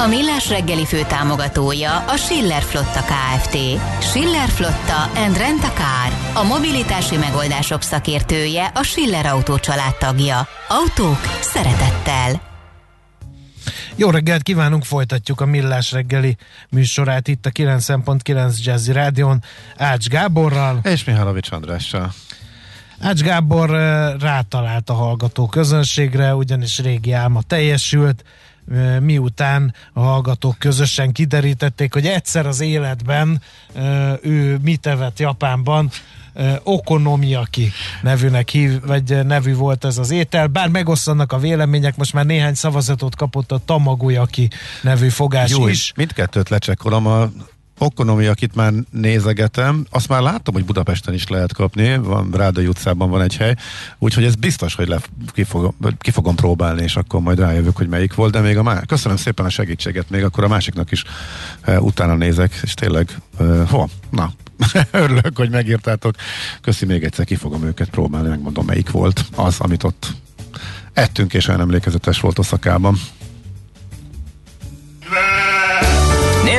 A Millás reggeli fő támogatója a Schiller Flotta KFT. Schiller Flotta and Rent a Car. A mobilitási megoldások szakértője a Schiller Autó családtagja. Autók szeretettel. Jó reggelt kívánunk, folytatjuk a Millás reggeli műsorát itt a 9.9 Jazzy Rádion Ács Gáborral. És Mihálovics Andrással. Ács Gábor eh, rátalált a hallgató közönségre, ugyanis régi álma teljesült, miután a hallgatók közösen kiderítették, hogy egyszer az életben ő mit evett Japánban, Okonomiaki nevűnek hív, vagy nevű volt ez az étel, bár megosztanak a vélemények, most már néhány szavazatot kapott a Tamagoyaki nevű fogás Jó, is. Mindkettőt lecsekkolom, a Okonomi, akit már nézegetem, azt már látom, hogy Budapesten is lehet kapni, van Rádai utcában van egy hely, úgyhogy ez biztos, hogy le, ki, fogom, ki fogom próbálni, és akkor majd rájövök, hogy melyik volt, de még a más. Köszönöm szépen a segítséget, még akkor a másiknak is e, utána nézek, és tényleg, e, ho, na, örülök, hogy megírtátok. Köszi még egyszer, ki fogom őket próbálni, megmondom, melyik volt az, amit ott ettünk, és olyan emlékezetes volt a szakában.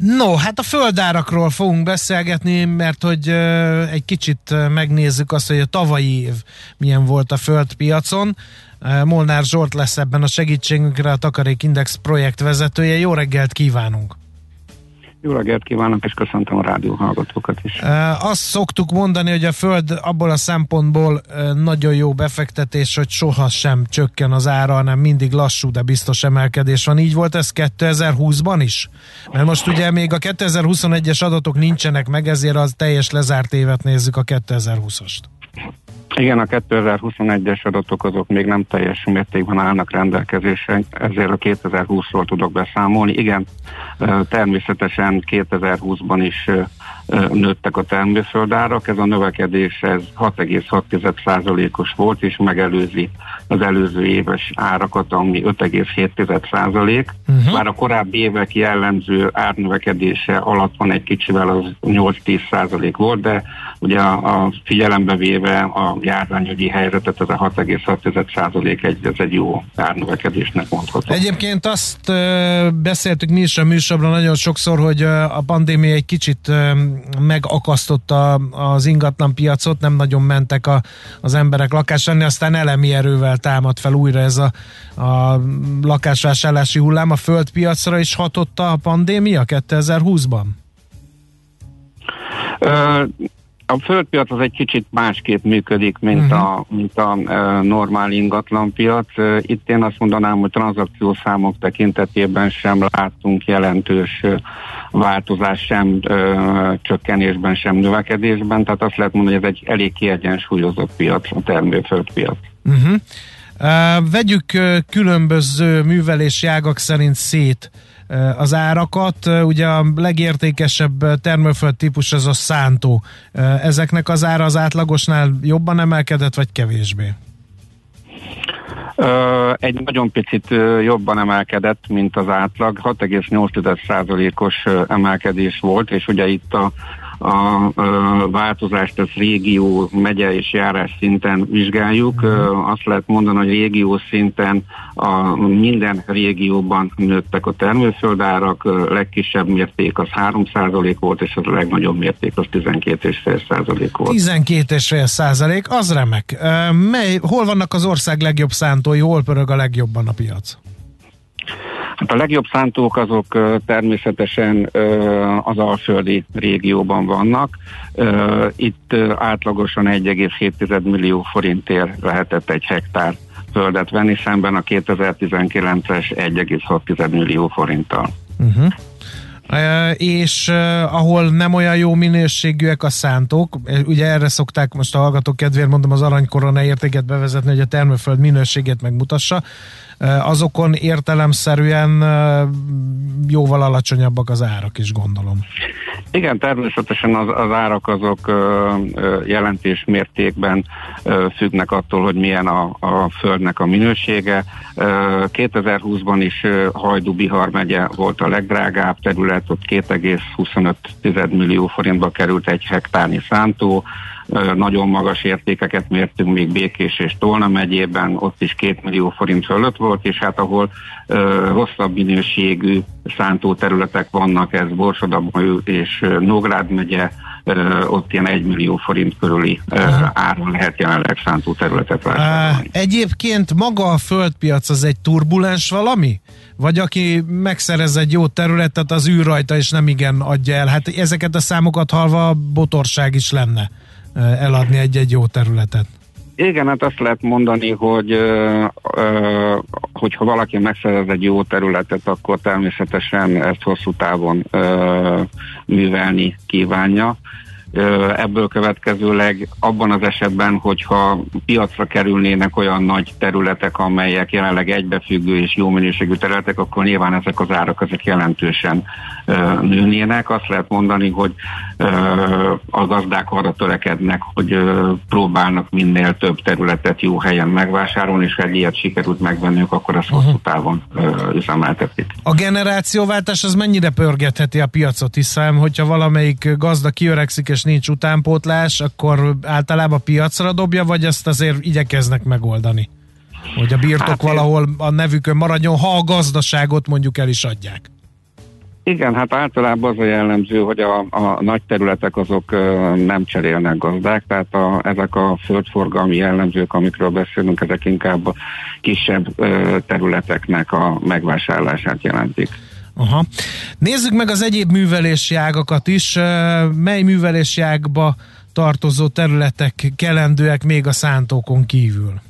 No, hát a földárakról fogunk beszélgetni, mert hogy egy kicsit megnézzük azt, hogy a tavalyi év milyen volt a földpiacon. Molnár Zsolt lesz ebben a segítségünkre, a Takarék Index projekt vezetője. Jó reggelt kívánunk! Jó reggelt kívánok, és köszöntöm a rádió hallgatókat is. Azt szoktuk mondani, hogy a Föld abból a szempontból nagyon jó befektetés, hogy soha sem csökken az ára, hanem mindig lassú, de biztos emelkedés van. Így volt ez 2020-ban is? Mert most ugye még a 2021-es adatok nincsenek meg, ezért az teljes lezárt évet nézzük a 2020-ast. Igen, a 2021-es adatok azok még nem teljes mértékben állnak rendelkezésre, ezért a 2020-ról tudok beszámolni. Igen, természetesen 2020-ban is nőttek a termőföldárak, ez a növekedés ez 6,6%-os volt, és megelőzi az előző éves árakat, ami 5,7%. Uh-huh. Már a korábbi évek jellemző árnövekedése alatt van egy kicsivel, az 8-10% volt, de ugye a, a figyelembe véve a járványügyi helyzetet, ez a 6,6% egy, ez egy jó árnövekedésnek mondható. Egyébként azt beszéltük mi is a műsorban nagyon sokszor, hogy a pandémia egy kicsit megakasztotta az ingatlan piacot, nem nagyon mentek a, az emberek lakásani, aztán elemi erővel támad fel újra ez a, a lakásvásárlási hullám. A földpiacra is hatotta a pandémia 2020-ban? A földpiac az egy kicsit másképp működik, mint uh-huh. a, mint a e, normál ingatlanpiac. Itt én azt mondanám, hogy tranzakciószámok tekintetében sem látunk jelentős változás sem ö, csökkenésben, sem növekedésben, tehát azt lehet mondani, hogy ez egy elég kiegyensúlyozott piac, a termőföldpiac. Uh-huh. Uh, vegyük uh, különböző művelési ágak szerint szét az árakat. Ugye a legértékesebb termőföld típus az a szántó. Ezeknek az ára az átlagosnál jobban emelkedett, vagy kevésbé? Egy nagyon picit jobban emelkedett, mint az átlag, 6,8%-os emelkedés volt, és ugye itt a a, változást az régió, megye és járás szinten vizsgáljuk. Uh-huh. Azt lehet mondani, hogy régió szinten a minden régióban nőttek a termőföldárak, legkisebb mérték az 3% volt, és a legnagyobb mérték az 12,5% volt. 12,5% az remek. Mely, hol vannak az ország legjobb szántói, hol pörög a legjobban a piac? Hát a legjobb szántók azok természetesen az alföldi régióban vannak. Itt átlagosan 1,7 millió forintért lehetett egy hektár földet venni, szemben a 2019-es 1,6 millió forinttal. Uh-huh és ahol nem olyan jó minőségűek a szántók, ugye erre szokták most a hallgatók kedvéért mondom az aranykorona értéket bevezetni, hogy a termőföld minőségét megmutassa, azokon értelemszerűen jóval alacsonyabbak az árak is gondolom. Igen, természetesen az, az árak azok jelentés mértékben függnek attól, hogy milyen a, a földnek a minősége. Ö, 2020-ban is Hajdú-Bihar megye volt a legdrágább terület, ott 2,25 millió forintba került egy hektárnyi szántó, nagyon magas értékeket mértünk még Békés és Tolna megyében, ott is két millió forint fölött volt, és hát ahol rosszabb minőségű szántóterületek vannak, ez Borsod és Nógrád megye, ott ilyen 1 millió forint körüli áron lehet jelenleg szántó területet vásárolni. Egyébként maga a földpiac az egy turbulens valami? Vagy aki megszerez egy jó területet, az űr rajta és nem igen adja el. Hát ezeket a számokat halva botorság is lenne eladni egy-egy jó területet. Igen, hát azt lehet mondani, hogy ö, hogyha valaki megszerez egy jó területet, akkor természetesen ezt hosszú távon művelni kívánja. Ebből következőleg abban az esetben, hogyha piacra kerülnének olyan nagy területek, amelyek jelenleg egybefüggő és jó minőségű területek, akkor nyilván ezek az árak ezek jelentősen nőnének. Azt lehet mondani, hogy a gazdák arra törekednek, hogy próbálnak minél több területet jó helyen megvásárolni, és ha egy ilyet sikerült megvennünk, akkor azt hosszú távon üzemeltetik. A generációváltás az mennyire pörgetheti a piacot, hiszen hogyha valamelyik gazda kiöregszik és nincs utánpótlás, akkor általában piacra dobja, vagy ezt azért igyekeznek megoldani? Hogy a birtok hát valahol a nevükön maradjon, ha a gazdaságot mondjuk el is adják. Igen, hát általában az a jellemző, hogy a, a nagy területek azok nem cserélnek gazdák, tehát a, ezek a földforgalmi jellemzők, amikről beszélünk, ezek inkább kisebb területeknek a megvásárlását jelentik. Aha. Nézzük meg az egyéb művelési ágakat is. Mely művelési ágba tartozó területek kelendőek még a szántókon kívül?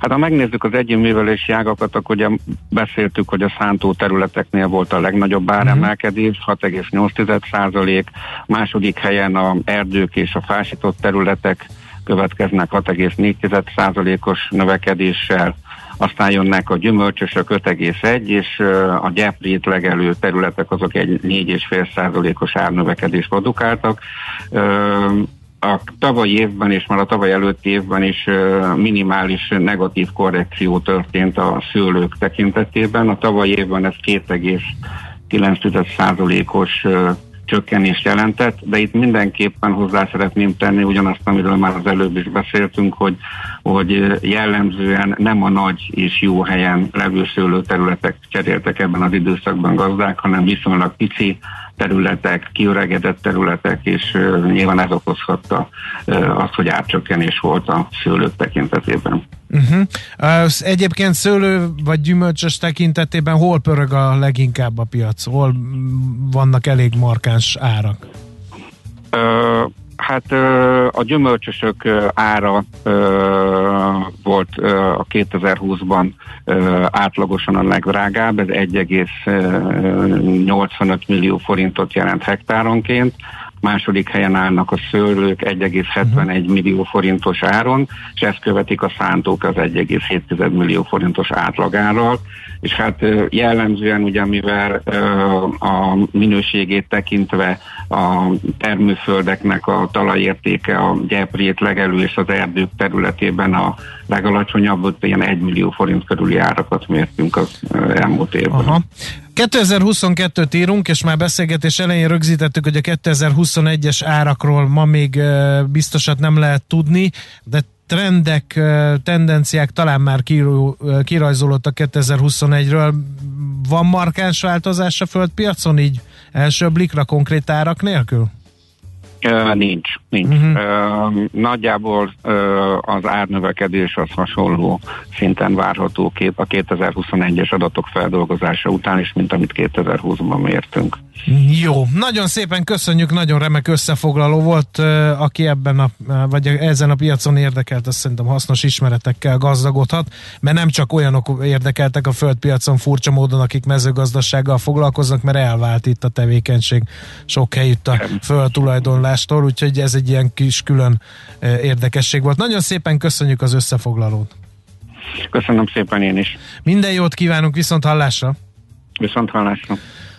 Hát ha megnézzük az egyéb művelési ágakat, akkor ugye beszéltük, hogy a szántó területeknél volt a legnagyobb áremelkedés, 6,8 százalék, második helyen a erdők és a fásított területek következnek 6,4 százalékos növekedéssel, aztán jönnek a gyümölcsösök 5,1, és a gyeprét legelő területek azok egy 4,5 százalékos árnövekedést produkáltak a tavalyi évben és már a tavaly előtti évben is minimális negatív korrekció történt a szőlők tekintetében. A tavalyi évben ez 2,9%-os csökkenést jelentett, de itt mindenképpen hozzá szeretném tenni ugyanazt, amiről már az előbb is beszéltünk, hogy, hogy jellemzően nem a nagy és jó helyen levő szőlőterületek cseréltek ebben az időszakban gazdák, hanem viszonylag pici területek, kiöregedett területek, és nyilván ez okozhatta azt, hogy árcsökkenés volt a szőlők tekintetében. Uh-huh. Uh, egyébként szőlő vagy gyümölcsös tekintetében hol pörög a leginkább a piac? Hol vannak elég markáns árak? Uh, Hát a gyümölcsösök ára volt a 2020-ban átlagosan a legdrágább, ez 1,85 millió forintot jelent hektáronként, második helyen állnak a szőlők 1,71 millió forintos áron, és ezt követik a szántók az 1,7 millió forintos átlagárral, és hát jellemzően ugye mivel a minőségét tekintve a termőföldeknek a talajértéke a gyeprét legelő és az erdők területében a legalacsonyabb, ott ilyen 1 millió forint körüli árakat mértünk az elmúlt évben. Aha. 2022-t írunk, és már beszélgetés elején rögzítettük, hogy a 2021-es árakról ma még biztosat nem lehet tudni, de trendek, tendenciák talán már kirajzolódtak 2021-ről. Van markáns változás a földpiacon így első blikra konkrét árak nélkül? Nincs. Nincs. Uh-huh. Nagyjából az árnövekedés az hasonló szinten várható kép a 2021-es adatok feldolgozása után is, mint amit 2020-ban mértünk. Jó, nagyon szépen köszönjük, nagyon remek összefoglaló volt, aki ebben a, vagy ezen a piacon érdekelt, azt szerintem hasznos ismeretekkel gazdagodhat, mert nem csak olyanok érdekeltek a földpiacon furcsa módon, akik mezőgazdasággal foglalkoznak, mert elvált itt a tevékenység sok helyütt a földtulajdonlástól, úgyhogy ez egy ilyen kis külön érdekesség volt. Nagyon szépen köszönjük az összefoglalót. Köszönöm szépen én is. Minden jót kívánunk, viszont hallásra! Viszont hallásra!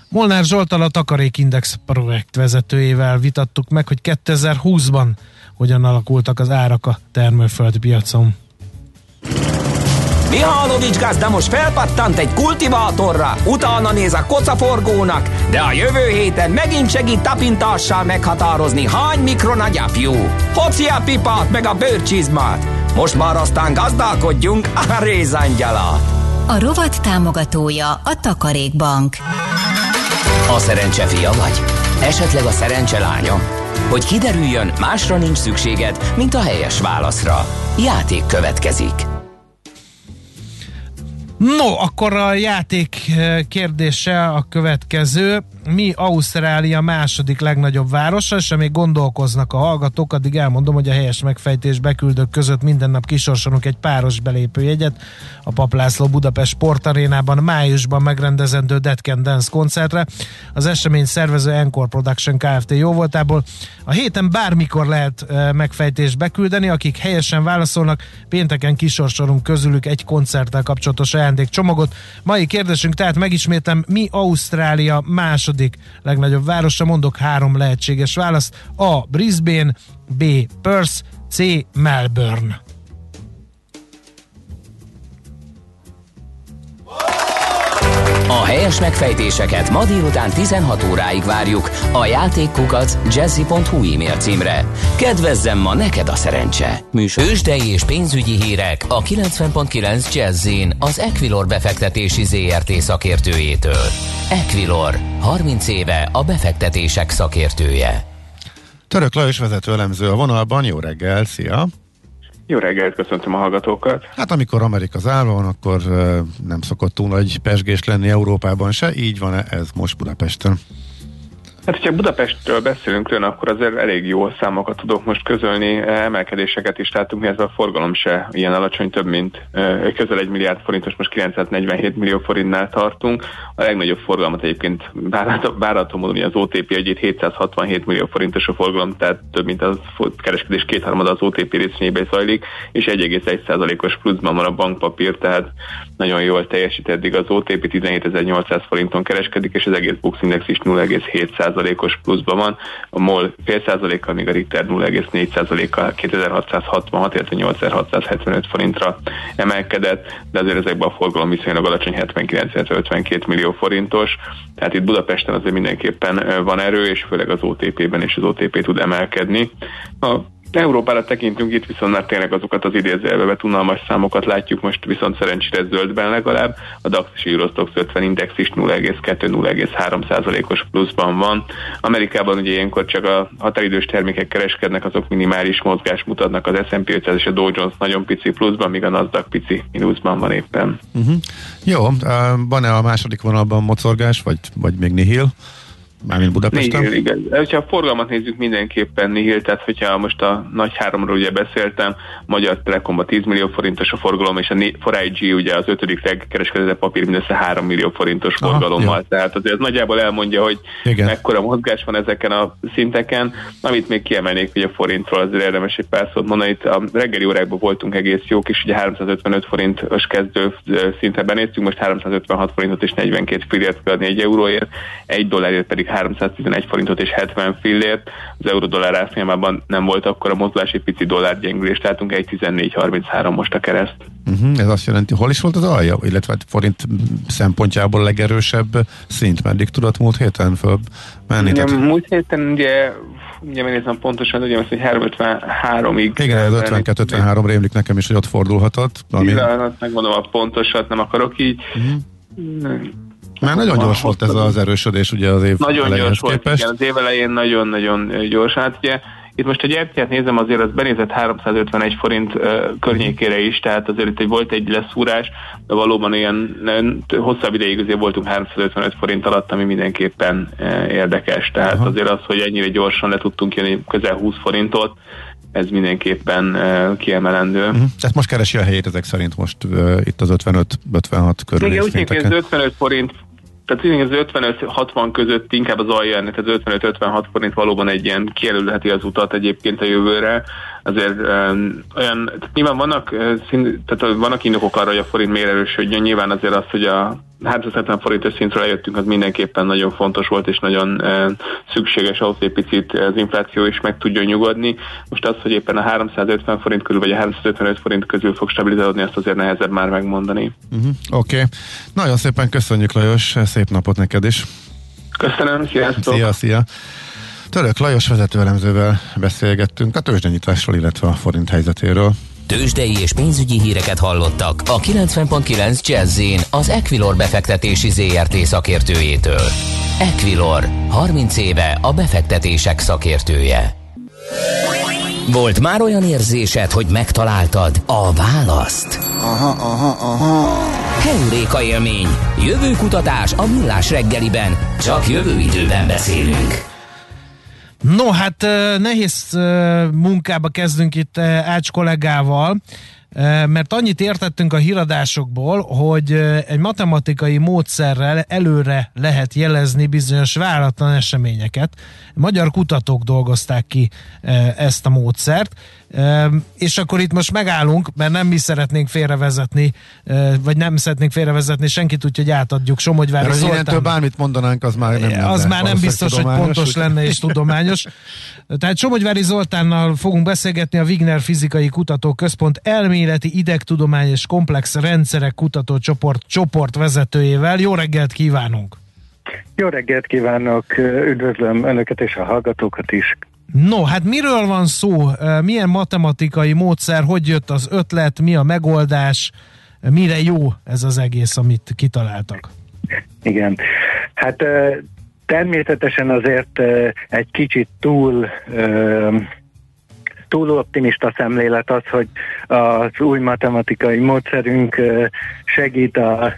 Molnár Zsoltal a Takarékindex projekt vezetőjével vitattuk meg, hogy 2020-ban hogyan alakultak az árak a termőföld piacon. Mihálovics gazda most felpattant egy kultivátorra, utána néz a kocaforgónak, de a jövő héten megint segít tapintással meghatározni, hány mikron a gyapjú. Hoci a pipát meg a bőrcsizmát. Most már aztán gazdálkodjunk a rézangyala. A rovat támogatója a Takarékbank. A szerencse fia vagy? Esetleg a szerencse lánya? Hogy kiderüljön, másra nincs szükséged, mint a helyes válaszra. Játék következik. No, akkor a játék eh, kérdése a következő. Mi Ausztrália második legnagyobb városa, és még gondolkoznak a hallgatók, addig elmondom, hogy a helyes megfejtés beküldők között minden nap kisorsolunk egy páros belépőjegyet a Paplászló Budapest Sportarénában májusban megrendezendő Dead Dance koncertre. Az esemény szervező Encore Production Kft. jó voltából. A héten bármikor lehet eh, megfejtést beküldeni, akik helyesen válaszolnak, pénteken kisorsolunk közülük egy koncerttel kapcsolatos ajándékcsomagot. Mai kérdésünk tehát megismétem, mi Ausztrália második legnagyobb városa? Mondok három lehetséges választ. A. Brisbane, B. Perth, C. Melbourne. A helyes megfejtéseket ma délután 16 óráig várjuk a játékkukac jazzy.hu e-mail címre. Kedvezzem ma neked a szerencse! Műsősdei és pénzügyi hírek a 90.9 Jazzin az Equilor befektetési ZRT szakértőjétől. Equilor, 30 éve a befektetések szakértője. Török Lajos vezető elemző a vonalban, jó reggel, szia! Jó reggelt, köszöntöm a hallgatókat. Hát amikor Amerika zárva van, akkor nem szokott túl nagy pesgés lenni Európában se, így van ez most Budapesten? Hát, hogyha Budapestről beszélünk külön, akkor azért elég jó számokat tudok most közölni. Emelkedéseket is látunk, illetve a forgalom se ilyen alacsony, több mint közel egy milliárd forintos, most 947 millió forintnál tartunk. A legnagyobb forgalmat egyébként várható módon az OTP egyét 767 millió forintos a forgalom, tehát több mint az kereskedés kétharmada az OTP részvényében zajlik, és 1,1%-os pluszban van a bankpapír, tehát nagyon jól teljesít eddig az OTP 17.800 forinton kereskedik, és az egész Bux Index is 0,7 os pluszban van, a MOL fél százalékkal, míg a Richter 0,4%-kal 2666, illetve 8675 forintra emelkedett, de azért ezekben a forgalom viszonylag alacsony 79-52 millió forintos, tehát itt Budapesten azért mindenképpen van erő, és főleg az OTP-ben is az OTP tud emelkedni. A Európára tekintünk, itt viszont már tényleg azokat az idézőjelbe unalmas számokat látjuk, most viszont szerencsére zöldben legalább. A DAX és Eurostox 50 Index is 0,2-0,3%-os pluszban van. Amerikában ugye ilyenkor csak a határidős termékek kereskednek, azok minimális mozgás mutatnak, az S&P 500 és a Dow Jones nagyon pici pluszban, míg a Nasdaq pici mínuszban van éppen. Uh-huh. Jó, van-e a második vonalban mozorgás, vagy, vagy még nihil? Mármint Budapesten? Nihil, igen. Ha a forgalmat nézzük, mindenképpen nihil, tehát hogyha most a nagy háromról ugye beszéltem, Magyar Telekomban 10 millió forintos a forgalom, és a 4 ugye az ötödik legkereskedett papír mindössze 3 millió forintos Aha, forgalommal. Jó. Tehát azért ez nagyjából elmondja, hogy igen. mekkora mozgás van ezeken a szinteken. Amit még kiemelnék, hogy a forintról azért érdemes egy pár szót mondani. Itt a reggeli órákban voltunk egész jók, és ugye 355 forintos kezdő szinten benéztünk, most 356 forintot és 42 fillért kell adni egy euróért, egy dollárért pedig 311 forintot és 70 fillért. Az euró-dollár árfolyamában nem volt akkor a mozgás, egy pici dollár gyengülést látunk, 1.14.33 most a kereszt. Uh-huh, ez azt jelenti, hol is volt az alja, illetve hát forint szempontjából legerősebb szint, meddig tudott múlt héten föl menni? Igen, tehát... múlt héten ugye ugye megnézem pontosan, ugye azt, hogy 353-ig. Igen, ez 52-53 rémlik nekem is, hogy ott fordulhatott. Ami... Igen, megmondom a pontosat, nem akarok így. Uh-huh. Már nagyon gyors volt ez az erősödés ugye az év Nagyon gyors volt, képest. igen, az év elején nagyon-nagyon gyors. Hát ugye Itt most egy RTL-t nézem, azért az benézett 351 forint uh, környékére is, tehát azért itt volt egy leszúrás, de valóban ilyen hosszabb ideig azért voltunk 355 forint alatt, ami mindenképpen uh, érdekes. Tehát Aha. azért az, hogy ennyire gyorsan le tudtunk jönni közel 20 forintot, ez mindenképpen uh, kiemelendő. Uh-huh. Tehát most keresi a helyét ezek szerint most uh, itt az 55-56 körül. Igen, úgy hogy az 55 forint tehát az 55-60 között inkább az alja ennek, tehát 55-56 forint valóban egy ilyen kijelölheti az utat egyébként a jövőre. Azért um, olyan, tehát nyilván vannak, szín, tehát vannak indokok arra, hogy a forint miért erősödjön. Nyilván azért az, hogy a 370 forintos szintről eljöttünk, az mindenképpen nagyon fontos volt, és nagyon e, szükséges ahhoz, hogy picit az infláció is meg tudjon nyugodni. Most az, hogy éppen a 350 forint körül, vagy a 355 forint közül fog stabilizálódni, azt azért nehezebb már megmondani. Uh-huh. Oké. Okay. Nagyon szépen köszönjük, Lajos, szép napot neked is. Köszönöm, sziasztok! Szia, szia! Török Lajos vezetőelemzővel beszélgettünk a tőzsdenyításról, illetve a forint helyzetéről. Tőzsdei és pénzügyi híreket hallottak a 90.9 jazz az Equilor befektetési ZRT szakértőjétől. Equilor, 30 éve a befektetések szakértője. Volt már olyan érzésed, hogy megtaláltad a választ? Aha, aha, aha. Heuréka élmény. Jövőkutatás a millás reggeliben. Csak jövő időben beszélünk. No, hát nehéz munkába kezdünk itt Ács kollégával, mert annyit értettünk a híradásokból, hogy egy matematikai módszerrel előre lehet jelezni bizonyos váratlan eseményeket. Magyar kutatók dolgozták ki ezt a módszert, és akkor itt most megállunk, mert nem mi szeretnénk félrevezetni, vagy nem szeretnénk félrevezetni senkit, úgyhogy átadjuk Somogyvári Zoltán. Innentől bármit mondanánk, az már nem Az már nem biztos, hogy pontos úgy. lenne és tudományos. Tehát Somogyvári Zoltánnal fogunk beszélgetni a Wigner Fizikai Kutató Központ elméleti idegtudomány és komplex rendszerek kutatócsoport csoport vezetőjével. Jó reggelt kívánunk! Jó reggelt kívánok, üdvözlöm Önöket és a hallgatókat is. No, hát miről van szó? Milyen matematikai módszer? Hogy jött az ötlet? Mi a megoldás? Mire jó ez az egész, amit kitaláltak? Igen. Hát természetesen azért egy kicsit túl túl optimista szemlélet az, hogy az új matematikai módszerünk segít a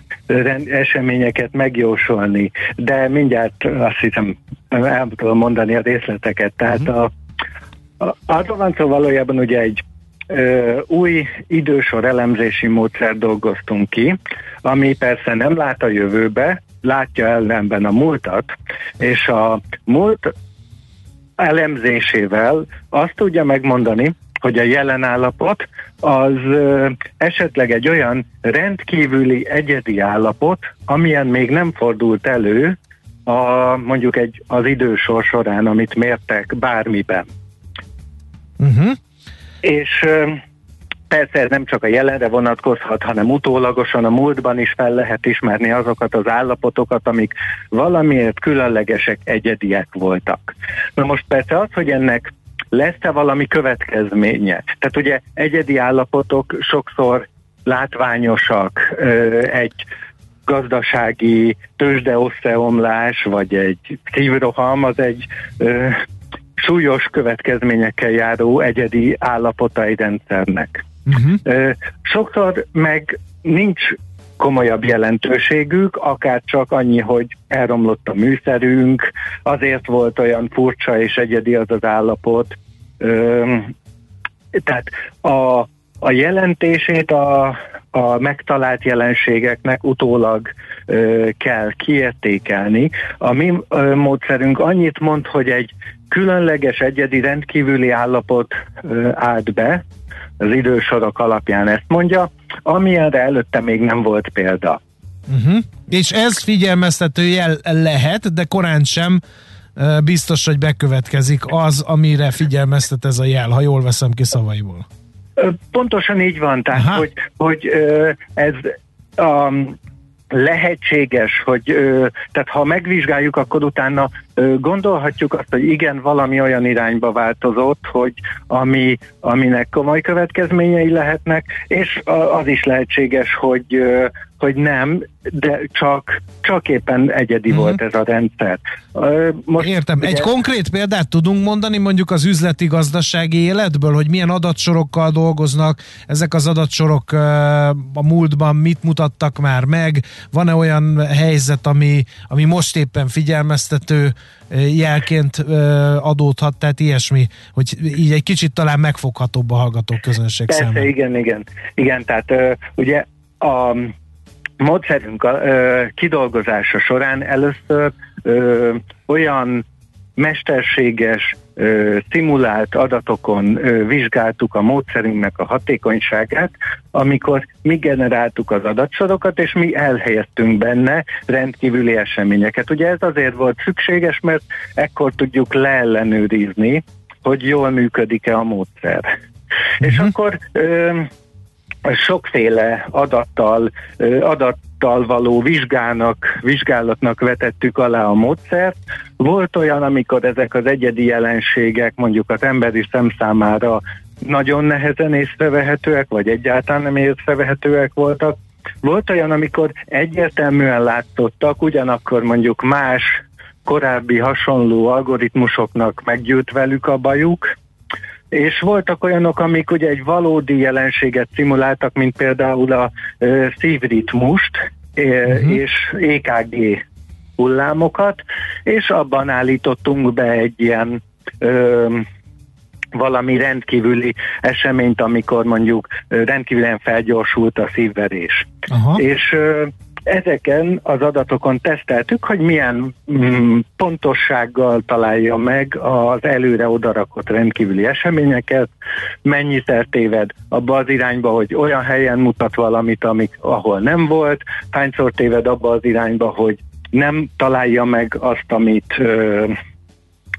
eseményeket megjósolni, de mindjárt azt hiszem el tudom mondani a részleteket. Tehát mhm. a, a, arról van szó valójában ugye egy ö, új idősor elemzési módszer dolgoztunk ki, ami persze nem lát a jövőbe, látja ellenben a múltat, és a múlt elemzésével azt tudja megmondani, hogy a jelen állapot az ö, esetleg egy olyan rendkívüli egyedi állapot, amilyen még nem fordult elő a, mondjuk egy, az idősor során, amit mértek bármiben. Uh-huh. És ö, Persze ez nem csak a jelenre vonatkozhat, hanem utólagosan a múltban is fel lehet ismerni azokat az állapotokat, amik valamiért különlegesek, egyediek voltak. Na most persze az, hogy ennek lesz-e valami következménye? Tehát ugye egyedi állapotok sokszor látványosak, egy gazdasági tőzsdeosszeomlás, vagy egy szívroham, az egy súlyos következményekkel járó egyedi állapota egy rendszernek. Uh-huh. Sokszor meg nincs komolyabb jelentőségük, akár csak annyi, hogy elromlott a műszerünk, azért volt olyan furcsa és egyedi az az állapot. Tehát a, a jelentését a, a megtalált jelenségeknek utólag kell kiértékelni. A mi módszerünk annyit mond, hogy egy különleges, egyedi, rendkívüli állapot ö, állt be, az idősorok alapján ezt mondja, amilyenre előtte még nem volt példa. Uh-huh. És ez figyelmeztető jel lehet, de korán sem uh, biztos, hogy bekövetkezik az, amire figyelmeztet ez a jel, ha jól veszem ki szavaiból. Pontosan így van, tehát Aha. hogy, hogy ez a lehetséges, hogy tehát ha megvizsgáljuk, akkor utána gondolhatjuk azt, hogy igen, valami olyan irányba változott, hogy ami, aminek komoly következményei lehetnek, és az is lehetséges, hogy hogy nem, de csak, csak éppen egyedi uh-huh. volt ez a rendszer. Most, Értem. Ugye... Egy konkrét példát tudunk mondani mondjuk az üzleti gazdasági életből, hogy milyen adatsorokkal dolgoznak, ezek az adatsorok a múltban mit mutattak már meg, van-e olyan helyzet, ami, ami most éppen figyelmeztető jelként adódhat, tehát ilyesmi, hogy így egy kicsit talán megfoghatóbb a hallgatók közönség Persze, számára. igen, igen. Igen, tehát ugye a módszerünk ö, kidolgozása során először ö, olyan mesterséges, ö, szimulált adatokon ö, vizsgáltuk a módszerünknek a hatékonyságát, amikor mi generáltuk az adatsorokat, és mi elhelyeztünk benne rendkívüli eseményeket. Ugye ez azért volt szükséges, mert ekkor tudjuk leellenőrizni, hogy jól működik-e a módszer. Uh-huh. És akkor ö, sokféle adattal, adattal való vizsgának, vizsgálatnak vetettük alá a módszert. Volt olyan, amikor ezek az egyedi jelenségek mondjuk az emberi szem számára nagyon nehezen észrevehetőek, vagy egyáltalán nem észrevehetőek voltak. Volt olyan, amikor egyértelműen látszottak, ugyanakkor mondjuk más korábbi hasonló algoritmusoknak meggyűlt velük a bajuk, és voltak olyanok, amik ugye egy valódi jelenséget szimuláltak, mint például a ö, szívritmust uh-huh. és EKG hullámokat, és abban állítottunk be egy ilyen ö, valami rendkívüli eseményt, amikor mondjuk rendkívülen felgyorsult a szívverés. Aha. És ezeken az adatokon teszteltük, hogy milyen mm, pontossággal találja meg az előre odarakott rendkívüli eseményeket, mennyiszer téved abba az irányba, hogy olyan helyen mutat valamit, amik, ahol nem volt, hányszor téved abba az irányba, hogy nem találja meg azt, amit ö,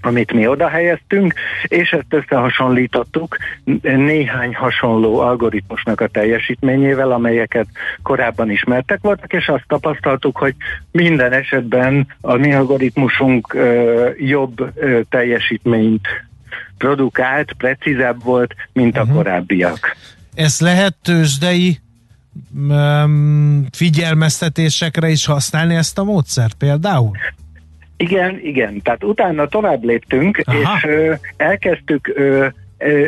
amit mi oda helyeztünk, és ezt összehasonlítottuk néhány hasonló algoritmusnak a teljesítményével, amelyeket korábban ismertek voltak, és azt tapasztaltuk, hogy minden esetben a mi algoritmusunk jobb teljesítményt produkált, precízebb volt, mint a uh-huh. korábbiak. Ez lehet tőzsdei figyelmeztetésekre is használni ezt a módszert például? Igen, igen. Tehát utána tovább léptünk, Aha. és ö, elkezdtük, ö, ö,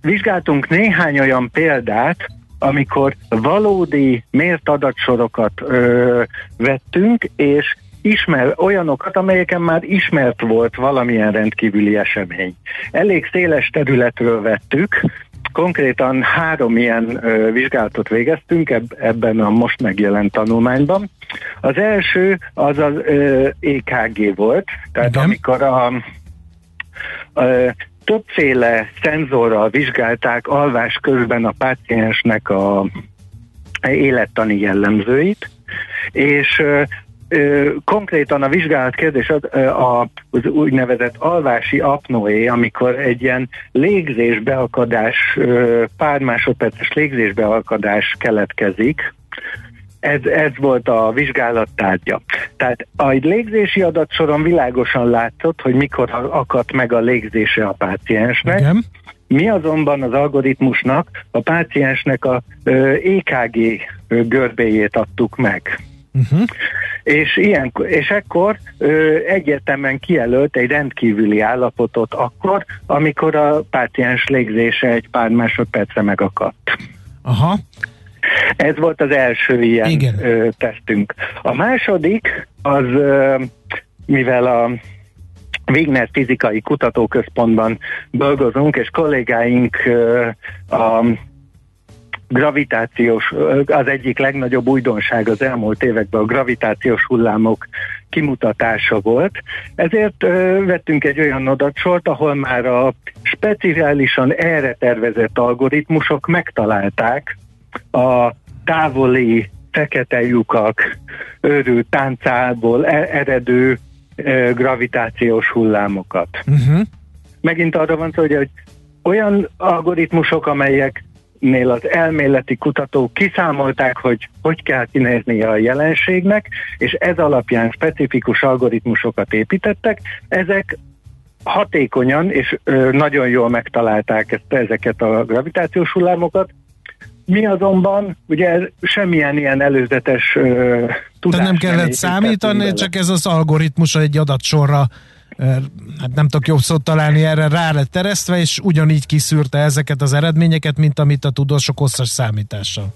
vizsgáltunk néhány olyan példát, amikor valódi mért adatsorokat ö, vettünk, és ismer olyanokat, amelyeken már ismert volt valamilyen rendkívüli esemény. Elég széles területről vettük, Konkrétan három ilyen ö, vizsgálatot végeztünk eb- ebben a most megjelent tanulmányban. Az első az az ö, EKG volt, tehát Igen. amikor a, ö, többféle szenzorral vizsgálták alvás közben a páciensnek a élettani jellemzőit, és konkrétan a vizsgálat kérdés az, az úgynevezett alvási apnoé, amikor egy ilyen légzésbeakadás, pár másodperces légzésbeakadás keletkezik, ez, ez volt a vizsgálat tárgya. Tehát a légzési adatsoron világosan látszott, hogy mikor akadt meg a légzése a páciensnek. Igen. Mi azonban az algoritmusnak a páciensnek a EKG görbéjét adtuk meg. Uh-huh. És, ilyen, és ekkor ö, egyértelműen kijelölt egy rendkívüli állapotot akkor, amikor a páciens légzése egy pár másodpercre megakadt. Aha. Ez volt az első ilyen Igen. Ö, tesztünk. A második az, ö, mivel a Wigner Fizikai Kutatóközpontban dolgozunk, és kollégáink ö, a gravitációs, az egyik legnagyobb újdonság az elmúlt években a gravitációs hullámok kimutatása volt. Ezért ö, vettünk egy olyan adatsort, ahol már a speciálisan erre tervezett algoritmusok megtalálták a távoli fekete lyukak őrült táncából e- eredő ö, gravitációs hullámokat. Uh-huh. Megint arra van szó, hogy olyan algoritmusok, amelyek nél az elméleti kutatók kiszámolták, hogy hogy kell kinéznie a jelenségnek, és ez alapján specifikus algoritmusokat építettek. Ezek hatékonyan és ö, nagyon jól megtalálták ezt, ezeket a gravitációs hullámokat. Mi azonban ugye semmilyen ilyen előzetes ö, tudás Tehát nem kellett számítani, csak ez az algoritmus egy adatsorra hát nem tudok jobb szót találni, erre rá lett teresztve, és ugyanígy kiszűrte ezeket az eredményeket, mint amit a tudósok hosszas számítással.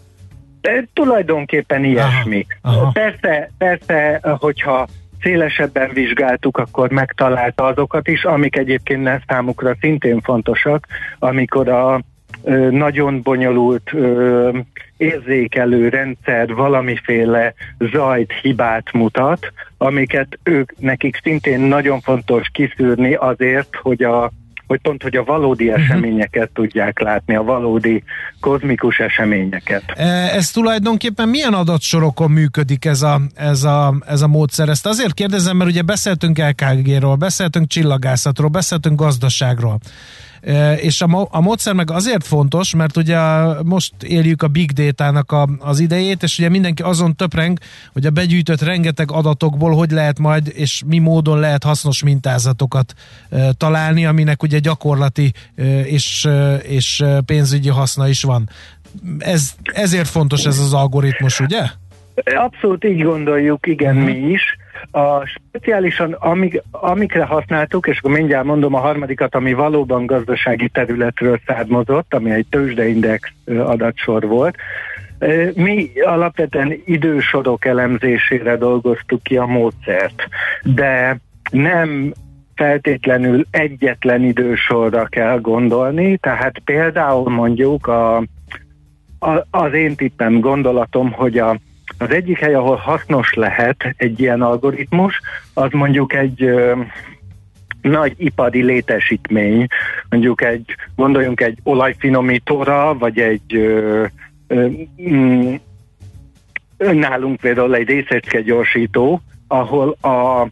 De tulajdonképpen ilyesmi. Aha, aha. Persze, persze, hogyha szélesebben vizsgáltuk, akkor megtalálta azokat is, amik egyébként számukra szintén fontosak, amikor a nagyon bonyolult érzékelő rendszer valamiféle zajt, hibát mutat, amiket ők nekik szintén nagyon fontos kiszűrni azért, hogy a hogy pont, hogy a valódi mhm. eseményeket tudják látni, a valódi kozmikus eseményeket. E, ez tulajdonképpen milyen adatsorokon működik ez a, ez a, ez a módszer? Ezt azért kérdezem, mert ugye beszéltünk LKG-ről, beszéltünk csillagászatról, beszéltünk gazdaságról. És a, a módszer meg azért fontos, mert ugye most éljük a big data-nak a, az idejét, és ugye mindenki azon töpreng, hogy a begyűjtött rengeteg adatokból hogy lehet majd, és mi módon lehet hasznos mintázatokat találni, aminek ugye gyakorlati és, és pénzügyi haszna is van. Ez, ezért fontos ez az algoritmus, ugye? Abszolút így gondoljuk, igen, hmm. mi is. A speciálisan, amik, amikre használtuk, és akkor mindjárt mondom a harmadikat, ami valóban gazdasági területről származott, ami egy tőzsdeindex adatsor volt, mi alapvetően idősorok elemzésére dolgoztuk ki a módszert, de nem feltétlenül egyetlen idősorra kell gondolni, tehát például mondjuk a, a, az én tippem, gondolatom, hogy a az egyik hely, ahol hasznos lehet egy ilyen algoritmus, az mondjuk egy ö, nagy ipari létesítmény, mondjuk egy, gondoljunk egy olajfinomítóra, vagy egy ö, ö, mm, nálunk például egy részecske gyorsító, ahol a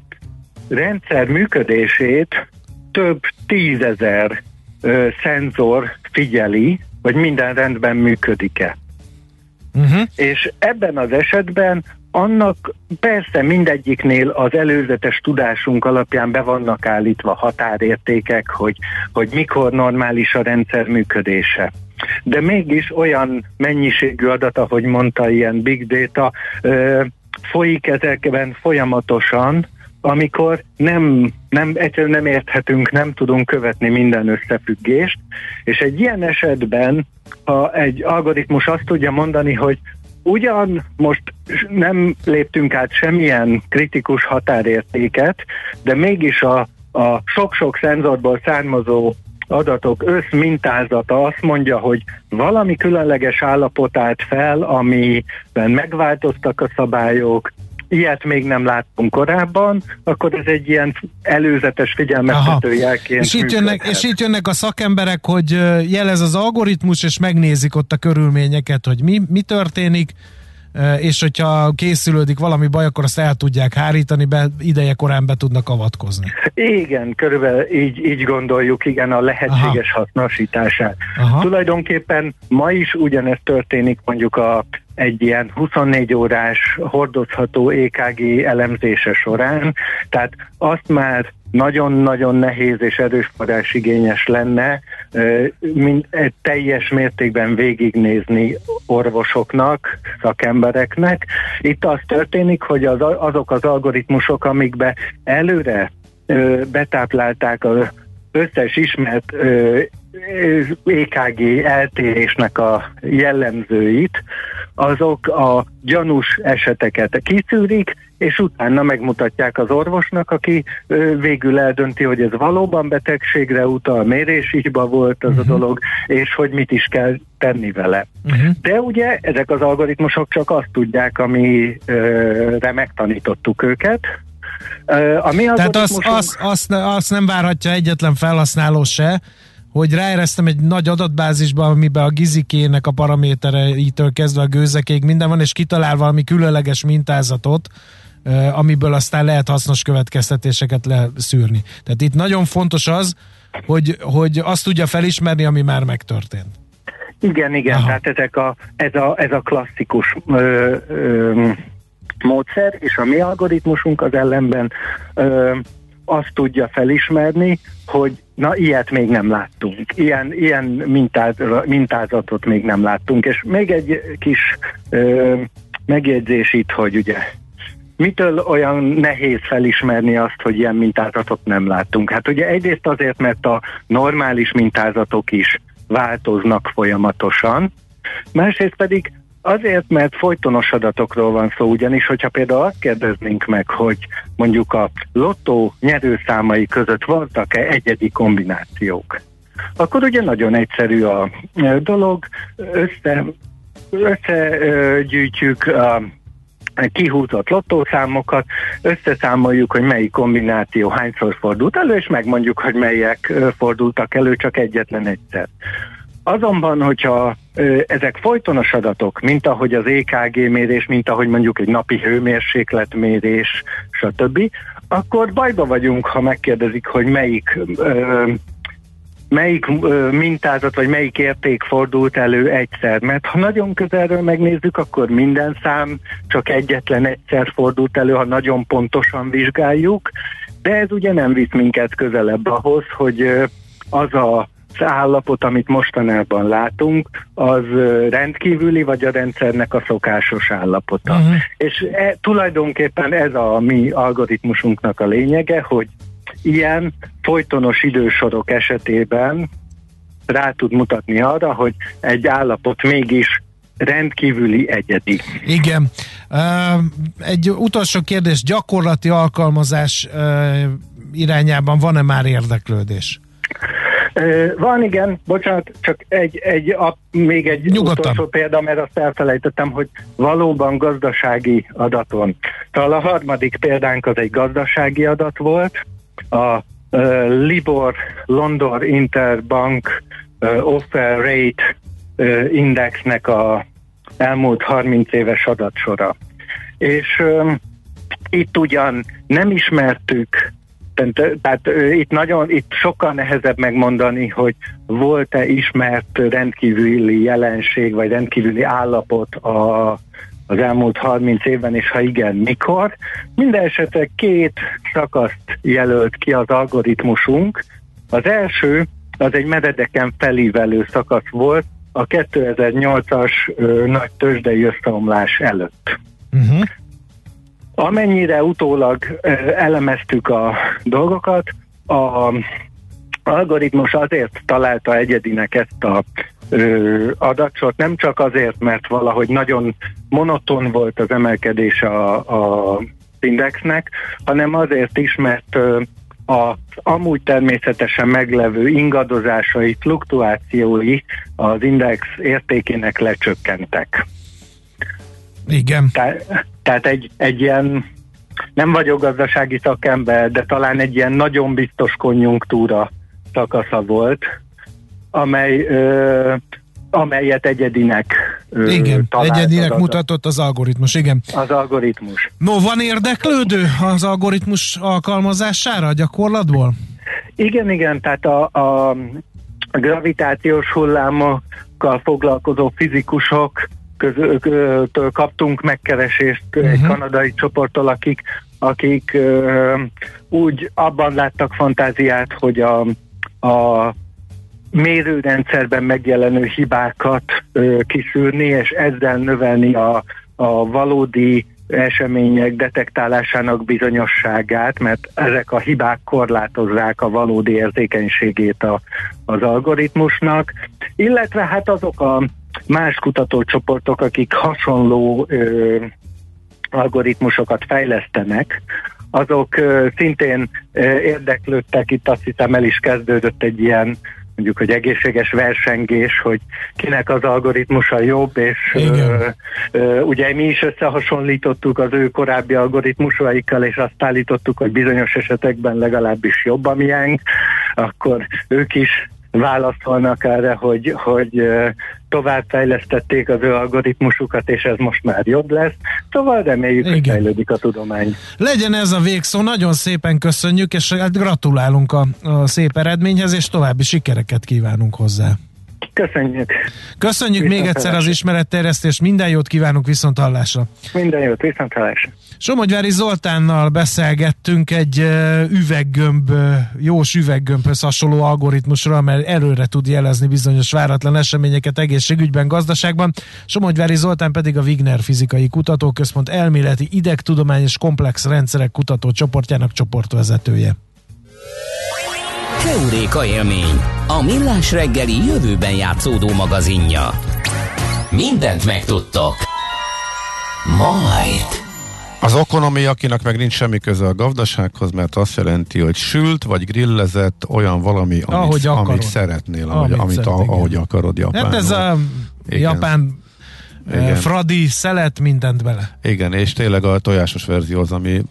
rendszer működését több tízezer ö, szenzor figyeli, hogy minden rendben működik-e. Uh-huh. És ebben az esetben annak persze mindegyiknél az előzetes tudásunk alapján be vannak állítva határértékek, hogy, hogy mikor normális a rendszer működése. De mégis olyan mennyiségű adat, ahogy mondta, ilyen big data, ö, folyik ezekben folyamatosan, amikor nem, nem, egyszerűen nem érthetünk, nem tudunk követni minden összefüggést, és egy ilyen esetben, ha egy algoritmus azt tudja mondani, hogy ugyan most nem léptünk át semmilyen kritikus határértéket, de mégis a, a sok-sok szenzorból származó adatok összmintázata azt mondja, hogy valami különleges állapot állt fel, amiben megváltoztak a szabályok, ilyet még nem láttunk korábban, akkor ez egy ilyen előzetes figyelmeztető jelként és itt, jönnek, és itt jönnek a szakemberek, hogy jelez az algoritmus, és megnézik ott a körülményeket, hogy mi, mi történik, és hogyha készülődik valami baj, akkor azt el tudják hárítani, be, ideje korán be tudnak avatkozni. Igen, körülbelül így, így gondoljuk, igen, a lehetséges Aha. hasznosítását. Aha. Tulajdonképpen ma is ugyanezt történik mondjuk a egy ilyen 24 órás hordozható EKG elemzése során, tehát azt már nagyon-nagyon nehéz és erősforrás igényes lenne teljes mértékben végignézni orvosoknak, szakembereknek. Itt az történik, hogy az, azok az algoritmusok, amikbe előre betáplálták az összes ismert EKG eltérésnek a jellemzőit, azok a gyanús eseteket kiszűrik, és utána megmutatják az orvosnak, aki végül eldönti, hogy ez valóban betegségre utal, mérésígyba volt az uh-huh. a mhm. dolog, és hogy mit is kell tenni vele. Uh-huh. De ugye ezek az algoritmusok csak azt tudják, amire megtanítottuk őket, ami Tehát azt, azt, azt, azt nem várhatja egyetlen felhasználó se, hogy ráeresztem egy nagy adatbázisba, amiben a gizikének a paramétereitől kezdve a gőzekéig minden van, és kitalál valami különleges mintázatot, amiből aztán lehet hasznos következtetéseket leszűrni. Tehát itt nagyon fontos az, hogy, hogy azt tudja felismerni, ami már megtörtént. Igen, igen, Aha. tehát ezek a, ez, a, ez a klasszikus ö, ö, módszer, és a mi algoritmusunk az ellenben ö, azt tudja felismerni, hogy na ilyet még nem láttunk, ilyen, ilyen mintáz, mintázatot még nem láttunk, és még egy kis ö, megjegyzés itt, hogy ugye mitől olyan nehéz felismerni azt, hogy ilyen mintázatot nem láttunk? Hát ugye egyrészt azért, mert a normális mintázatok is változnak folyamatosan, másrészt pedig Azért, mert folytonos adatokról van szó, ugyanis, hogyha például azt kérdeznénk meg, hogy mondjuk a lottó nyerőszámai között voltak-e egyedi kombinációk, akkor ugye nagyon egyszerű a dolog, össze, összegyűjtjük a kihúzott lottószámokat, összeszámoljuk, hogy melyik kombináció hányszor fordult elő, és megmondjuk, hogy melyek fordultak elő csak egyetlen egyszer. Azonban, hogyha ezek folytonos adatok, mint ahogy az EKG mérés, mint ahogy mondjuk egy napi hőmérsékletmérés, stb., akkor bajba vagyunk, ha megkérdezik, hogy melyik ö, melyik ö, mintázat vagy melyik érték fordult elő egyszer. Mert ha nagyon közelről megnézzük, akkor minden szám csak egyetlen egyszer fordult elő, ha nagyon pontosan vizsgáljuk, de ez ugye nem visz minket közelebb ahhoz, hogy ö, az a állapot, amit mostanában látunk, az rendkívüli, vagy a rendszernek a szokásos állapota. Uh-huh. És e, tulajdonképpen ez a mi algoritmusunknak a lényege, hogy ilyen folytonos idősorok esetében rá tud mutatni arra, hogy egy állapot mégis rendkívüli egyedi. Igen. Egy utolsó kérdés, gyakorlati alkalmazás irányában van-e már érdeklődés? Van, igen, bocsánat, csak egy, egy a, még egy Nyugodtan. utolsó példa, mert azt elfelejtettem, hogy valóban gazdasági adaton. Talán a harmadik példánk az egy gazdasági adat volt, a uh, Libor London Interbank uh, Offer Rate uh, Indexnek a elmúlt 30 éves adatsora. És um, itt ugyan nem ismertük tehát itt nagyon, itt sokkal nehezebb megmondani, hogy volt-e ismert rendkívüli jelenség, vagy rendkívüli állapot a, az elmúlt 30 évben, és ha igen, mikor. Minden esetre két szakaszt jelölt ki az algoritmusunk. Az első, az egy meredeken felívelő szakasz volt, a 2008-as ö, nagy tőzsdei összeomlás előtt. Uh-huh. Amennyire utólag elemeztük a dolgokat, a algoritmus azért találta egyedinek ezt a ö, adatsort, nem csak azért, mert valahogy nagyon monoton volt az emelkedés a, a indexnek, hanem azért is, mert ö, az amúgy természetesen meglevő ingadozásai, fluktuációi az index értékének lecsökkentek. Igen. Te, tehát egy, egy ilyen, nem vagyok gazdasági szakember, de talán egy ilyen nagyon biztos konjunktúra szakasza volt, amely ö, amelyet egyedinek ö, Igen, egyedinek az mutatott az algoritmus, igen. Az algoritmus. No, van érdeklődő az algoritmus alkalmazására a gyakorlatból? Igen, igen, tehát a, a gravitációs hullámokkal foglalkozó fizikusok közöttől kaptunk megkeresést uh-huh. egy kanadai csoporttól, akik, akik úgy abban láttak fantáziát, hogy a, a mérőrendszerben megjelenő hibákat kiszűrni, és ezzel növelni a, a valódi események detektálásának bizonyosságát, mert ezek a hibák korlátozzák a valódi érzékenységét a, az algoritmusnak, illetve hát azok a más kutatócsoportok, akik hasonló ö, algoritmusokat fejlesztenek, azok ö, szintén ö, érdeklődtek, itt azt hiszem el is kezdődött egy ilyen mondjuk, hogy egészséges versengés, hogy kinek az algoritmusa jobb, és ö, ö, ugye mi is összehasonlítottuk az ő korábbi algoritmusaikkal, és azt állítottuk, hogy bizonyos esetekben legalábbis jobb a miénk, akkor ők is válaszolnak erre, hogy, hogy továbbfejlesztették az ő algoritmusukat, és ez most már jobb lesz. Szóval reméljük, Igen. hogy fejlődik a tudomány. Legyen ez a végszó, nagyon szépen köszönjük, és hát gratulálunk a, a szép eredményhez, és további sikereket kívánunk hozzá. Köszönjük. Köszönjük viszont még egyszer az ismeretterjesztést, minden jót kívánunk viszont hallásra. Minden jót, viszont hallásra. Somogyvári Zoltánnal beszélgettünk egy üveggömb, jós üveggömbhöz hasonló algoritmusról, mert előre tud jelezni bizonyos váratlan eseményeket egészségügyben, gazdaságban. Somogyvári Zoltán pedig a Wigner Fizikai Kutatóközpont elméleti idegtudományos komplex rendszerek kutató csoportjának csoportvezetője. Keuréka élmény, a millás reggeli jövőben játszódó magazinja. Mindent megtudtok. Majd. Az okonomi, akinek meg nincs semmi köze a gazdasághoz, mert azt jelenti, hogy sült vagy grillezett olyan valami, amit, ahogy amit szeretnél, ahogy, amit, amit szeret, ahogy akarod Japánul. Hát ez a igen. japán igen. fradi, szelet, mindent bele. Igen, és tényleg a tojásos verzió az, ami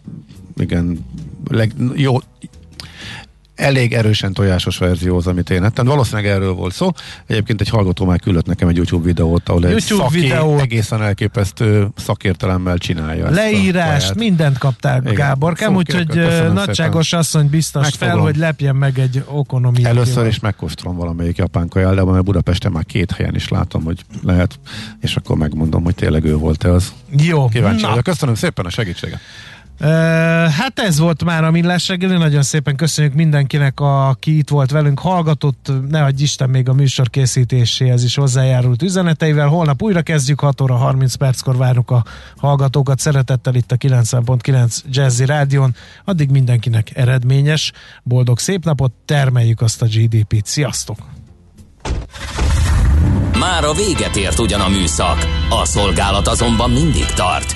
igen, leg, jó, elég erősen tojásos verzió az, amit én ettem. Valószínűleg erről volt szó. Egyébként egy hallgató már küldött nekem egy YouTube videót, ahol YouTube egy szaké, videó. egészen elképesztő szakértelemmel csinálja. Leírás, mindent kaptál, Igen. Gáborkám, úgyhogy nagyságos szépen. asszony biztos Megfogom. fel, hogy lepjen meg egy okonomi. Először is megkóstolom valamelyik japán kajál, de mert Budapesten már két helyen is látom, hogy lehet, és akkor megmondom, hogy tényleg ő volt-e az. Jó. Kíváncsi vagyok. Köszönöm szépen a segítséget. Hát ez volt már a Millás reggeli, nagyon szépen köszönjük mindenkinek, aki itt volt velünk, hallgatott, ne adj Isten még a műsor készítéséhez is hozzájárult üzeneteivel. Holnap újra kezdjük, 6 óra 30 perckor várjuk a hallgatókat szeretettel itt a 90.9 Jazzy Rádion. Addig mindenkinek eredményes, boldog szép napot, termeljük azt a GDP-t. Sziasztok! Már a véget ért ugyan a műszak, a szolgálat azonban mindig tart,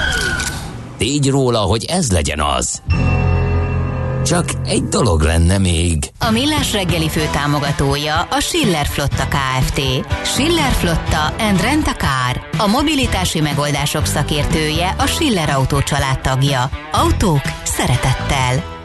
tégy róla, hogy ez legyen az. Csak egy dolog lenne még. A Millás reggeli fő támogatója a Schiller Flotta KFT. Schiller Flotta and Rent a Car. A mobilitási megoldások szakértője a Schiller Autó tagja. Autók szeretettel.